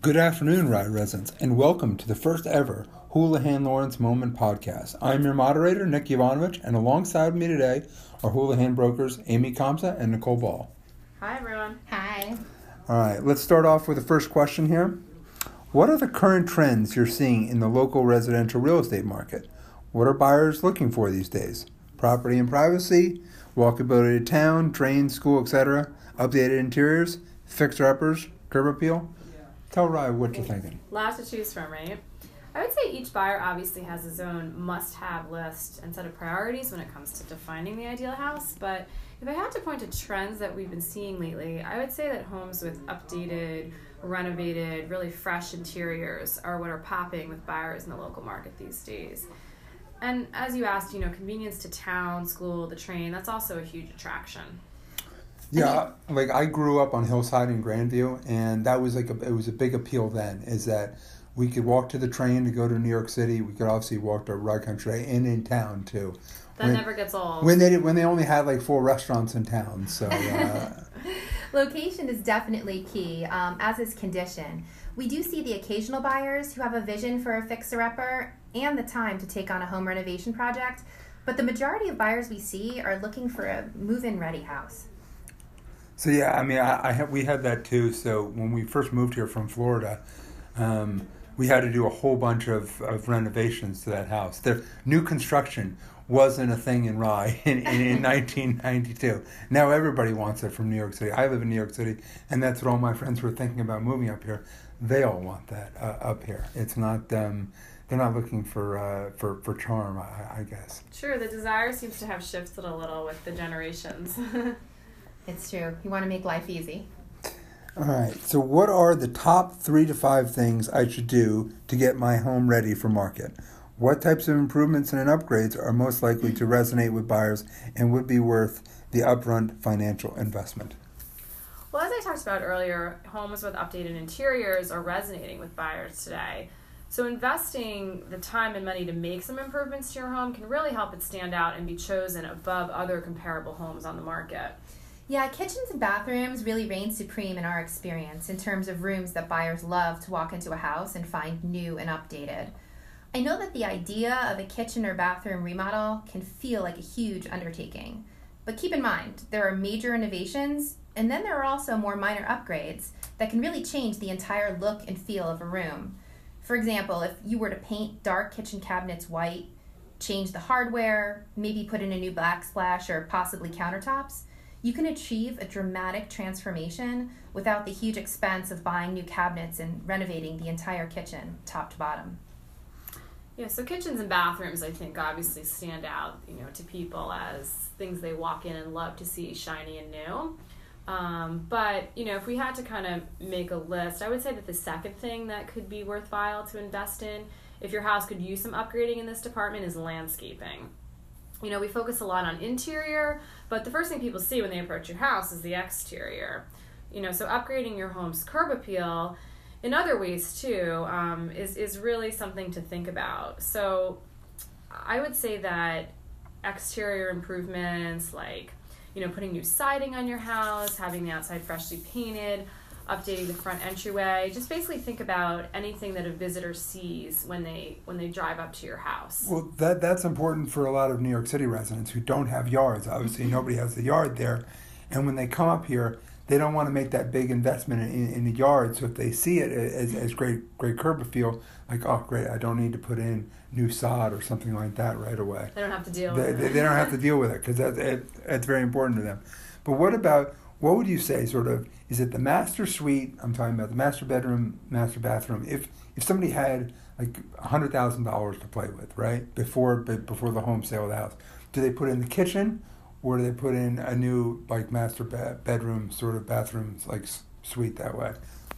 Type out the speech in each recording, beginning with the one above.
Good afternoon, Rye residents, and welcome to the first ever Houlihan Lawrence Moment podcast. I'm your moderator, Nick Yovanovich, and alongside me today are Houlihan brokers Amie Kamsa and Nicole Ball. Hi, everyone. Hi. All right, let's start off with the first question here. What are the current trends you're seeing in the local residential real estate market? What are buyers looking for these days? Property and privacy, walkability to town, drain, school, etc., updated interiors, fixer-uppers, curb appeal? Tell Rye what you're thinking. Lots to choose from, right? I would say each buyer obviously has his own must have list and set of priorities when it comes to defining the ideal house. But if I had to point to trends that we've been seeing lately, I would say that homes with updated, renovated, really fresh interiors are what are popping with buyers in the local market these days. And as you asked, you know, convenience to town, school, the train, that's also a huge attraction. Yeah, like I grew up on Hillside in Grandview, and that was like a, it was a big appeal then. Is that we could walk to the train to go to New York City. We could obviously walk to Rye Country and in town too. That when, never gets old. When they did, when they only had like four restaurants in town, so. Uh, Location is definitely key, um, as is condition. We do see the occasional buyers who have a vision for a fixer-upper and the time to take on a home renovation project, but the majority of buyers we see are looking for a move-in ready house. So yeah, I mean, I, I have, we had that too. So when we first moved here from Florida, um, we had to do a whole bunch of, of renovations to that house. The new construction wasn't a thing in Rye in, in, in 1992. Now everybody wants it from New York City. I live in New York City, and that's what all my friends were thinking about moving up here. They all want that uh, up here. It's not. Um, they're not looking for uh, for for charm, I, I guess. Sure, the desire seems to have shifted a little with the generations. It's true. You want to make life easy. All right. So, what are the top three to five things I should do to get my home ready for market? What types of improvements and upgrades are most likely to resonate with buyers and would be worth the upfront financial investment? Well, as I talked about earlier, homes with updated interiors are resonating with buyers today. So, investing the time and money to make some improvements to your home can really help it stand out and be chosen above other comparable homes on the market. Yeah, kitchens and bathrooms really reign supreme in our experience in terms of rooms that buyers love to walk into a house and find new and updated. I know that the idea of a kitchen or bathroom remodel can feel like a huge undertaking. But keep in mind, there are major innovations, and then there are also more minor upgrades that can really change the entire look and feel of a room. For example, if you were to paint dark kitchen cabinets white, change the hardware, maybe put in a new backsplash or possibly countertops, you can achieve a dramatic transformation without the huge expense of buying new cabinets and renovating the entire kitchen, top to bottom. Yeah, so kitchens and bathrooms, I think, obviously stand out, you know, to people as things they walk in and love to see shiny and new. Um, but you know, if we had to kind of make a list, I would say that the second thing that could be worthwhile to invest in, if your house could use some upgrading in this department, is landscaping you know, we focus a lot on interior, but the first thing people see when they approach your house is the exterior. You know, so upgrading your home's curb appeal in other ways too um, is, is really something to think about. So I would say that exterior improvements like, you know, putting new siding on your house, having the outside freshly painted, updating the front entryway. Just basically think about anything that a visitor sees when they when they drive up to your house. Well, that that's important for a lot of New York City residents who don't have yards. Obviously, mm-hmm. nobody has a yard there, and when they come up here, they don't want to make that big investment in, in the yard. So if they see it as, as great great curb appeal, like oh great, I don't need to put in new sod or something like that right away. They don't have to deal. They, with it. they don't have to deal with it because that it, that's very important to them. But what about what would you say sort of is it the master suite i'm talking about the master bedroom master bathroom if if somebody had like $100000 to play with right before before the home sale of the house do they put in the kitchen or do they put in a new like master bedroom sort of bathrooms like suite that way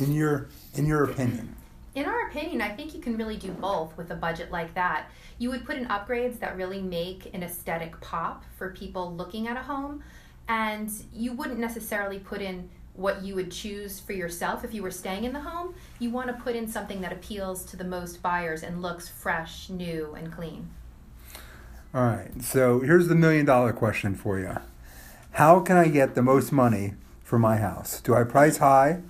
in your in your opinion in our opinion, I think you can really do both with a budget like that. You would put in upgrades that really make an aesthetic pop for people looking at a home, and you wouldn't necessarily put in what you would choose for yourself if you were staying in the home. You want to put in something that appeals to the most buyers and looks fresh, new, and clean. All right, so here's the million dollar question for you How can I get the most money for my house? Do I price high,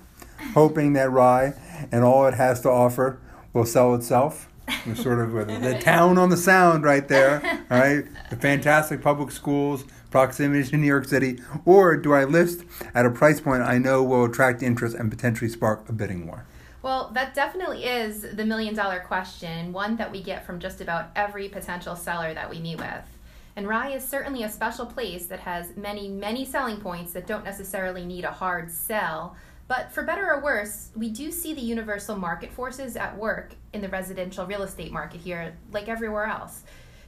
hoping that Rye and all it has to offer will sell itself. Sort of the town on the sound right there, all right? The fantastic public schools, proximity to New York City, or do I list at a price point I know will attract interest and potentially spark a bidding war? Well, that definitely is the million dollar question, one that we get from just about every potential seller that we meet with. And Rye is certainly a special place that has many, many selling points that don't necessarily need a hard sell. But for better or worse, we do see the universal market forces at work in the residential real estate market here, like everywhere else.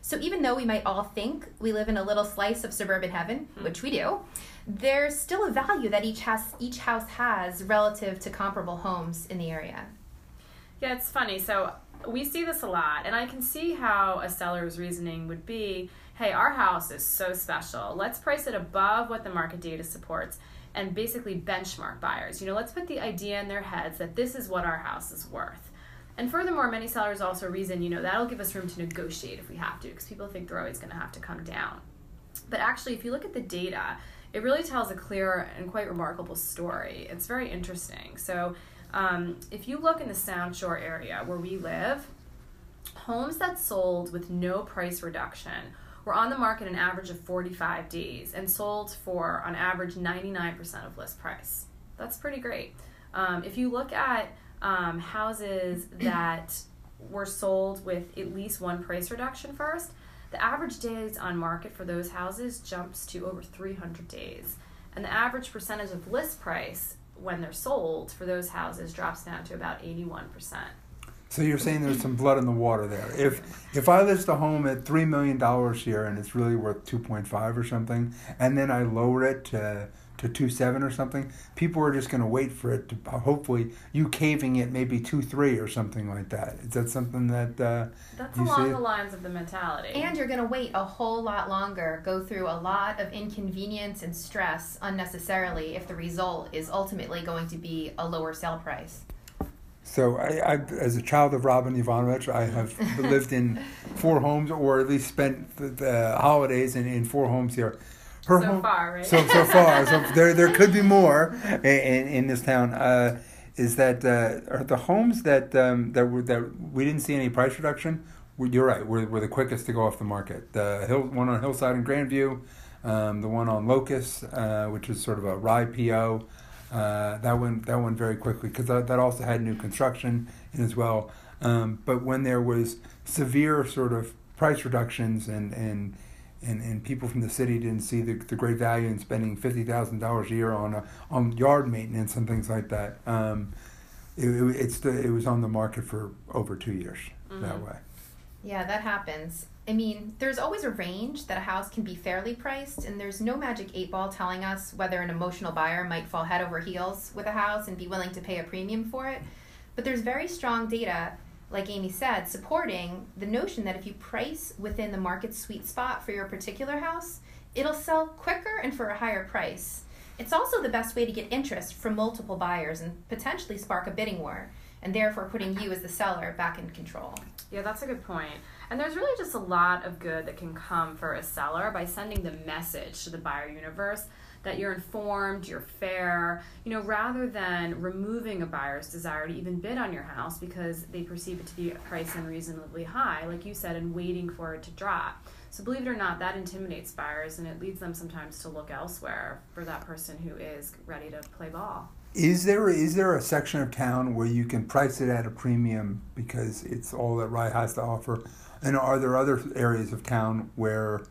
So even though we might all think we live in a little slice of suburban heaven, hmm. which we do, there's still a value that each house each house has relative to comparable homes in the area. Yeah, it's funny. So we see this a lot, and I can see how a seller's reasoning would be hey, our house is so special. Let's price it above what the market data supports and basically benchmark buyers. You know, let's put the idea in their heads that this is what our house is worth. And furthermore, many sellers also reason, you know, that'll give us room to negotiate if we have to, because people think they're always going to have to come down. But actually, if you look at the data, it really tells a clear and quite remarkable story. It's very interesting. So, um, if you look in the Sound Shore area where we live, homes that sold with no price reduction were on the market an average of 45 days and sold for, on average, 99% of list price. That's pretty great. Um, if you look at um, houses that were sold with at least one price reduction first, the average days on market for those houses jumps to over 300 days. And the average percentage of list price when they're sold for those houses drops down to about 81%. So you're saying there's some blood in the water there. If if I list a home at three million dollars here and it's really worth two point five or something, and then I lower it to to two seven or something, people are just going to wait for it to hopefully you caving it maybe two three or something like that. Is that something that uh, that's along the lines of the mentality? And you're going to wait a whole lot longer, go through a lot of inconvenience and stress unnecessarily if the result is ultimately going to be a lower sale price. So, I, I, as a child of Robin Ivanovich, I have lived in four homes, or at least spent the, the holidays in, in four homes here. Her so home, far, right? So so far, so there there could be more in in this town. Uh, is that uh, are the homes that um, that were that we didn't see any price reduction? You're right. We're, we're the quickest to go off the market. The hill one on Hillside and Grandview, um, the one on Locust, uh, which is sort of a rye PO. Uh, that went that went very quickly because that, that also had new construction in as well. Um, but when there was severe sort of price reductions and and and, and people from the city didn't see the, the great value in spending fifty thousand dollars a year on a, on yard maintenance and things like that. Um, it, it, it's the, it was on the market for over two years mm-hmm. that way. Yeah, that happens. I mean, there's always a range that a house can be fairly priced, and there's no magic eight ball telling us whether an emotional buyer might fall head over heels with a house and be willing to pay a premium for it. But there's very strong data, like Amie said, supporting the notion that if you price within the market sweet spot for your particular house, it'll sell quicker and for a higher price. It's also the best way to get interest from multiple buyers and potentially spark a bidding war, and therefore putting you as the seller back in control. Yeah, that's a good point. And there's really just a lot of good that can come for a seller by sending the message to the buyer universe that you're informed, you're fair, you know, rather than removing a buyer's desire to even bid on your house because they perceive it to be priced unreasonably high, like you said, and waiting for it to drop. So believe it or not, that intimidates buyers and it leads them sometimes to look elsewhere for that person who is ready to play ball. Is there is there a section of town where you can price it at a premium because it's all that Rye has to offer, and are there other areas of town where,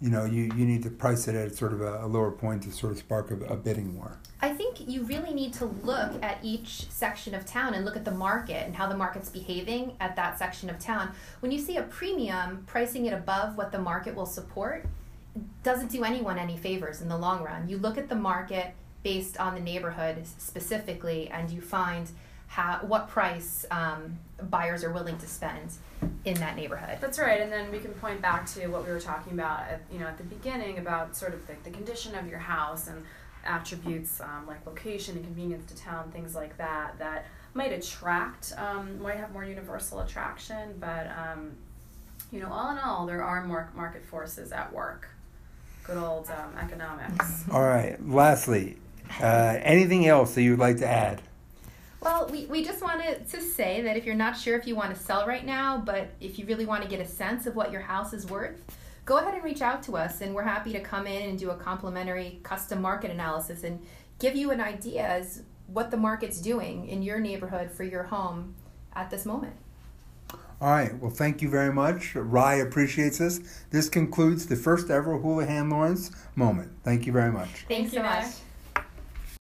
you know, you, you need to price it at sort of a, a lower point to sort of spark a, a, bidding war? I think you really need to look at each section of town and look at the market and how the market's behaving at that section of town. When you see a premium pricing it above what the market will support, doesn't do anyone any favors in the long run. You look at the market based on the neighborhood specifically, and you find how what price um, buyers are willing to spend in that neighborhood. That's right, and then we can point back to what we were talking about, at, you know, at the beginning about sort of the, the condition of your house and attributes um, like location and convenience to town, things like that, that might attract, um, might have more universal attraction, but um, you know, all in all, there are more market forces at work. Good old um, economics. All right. Lastly, uh, anything else that you'd like to add? Well, we, we just wanted to say that if you're not sure if you want to sell right now, but if you really want to get a sense of what your house is worth, go ahead and reach out to us, and we're happy to come in and do a complimentary custom market analysis and give you an idea as what the market's doing in your neighborhood for your home at this moment. All right. Well, thank you very much. Rye appreciates this. This concludes the first ever Houlihan Lawrence moment. Thank you very much. Thanks Thank so you, much. Nick.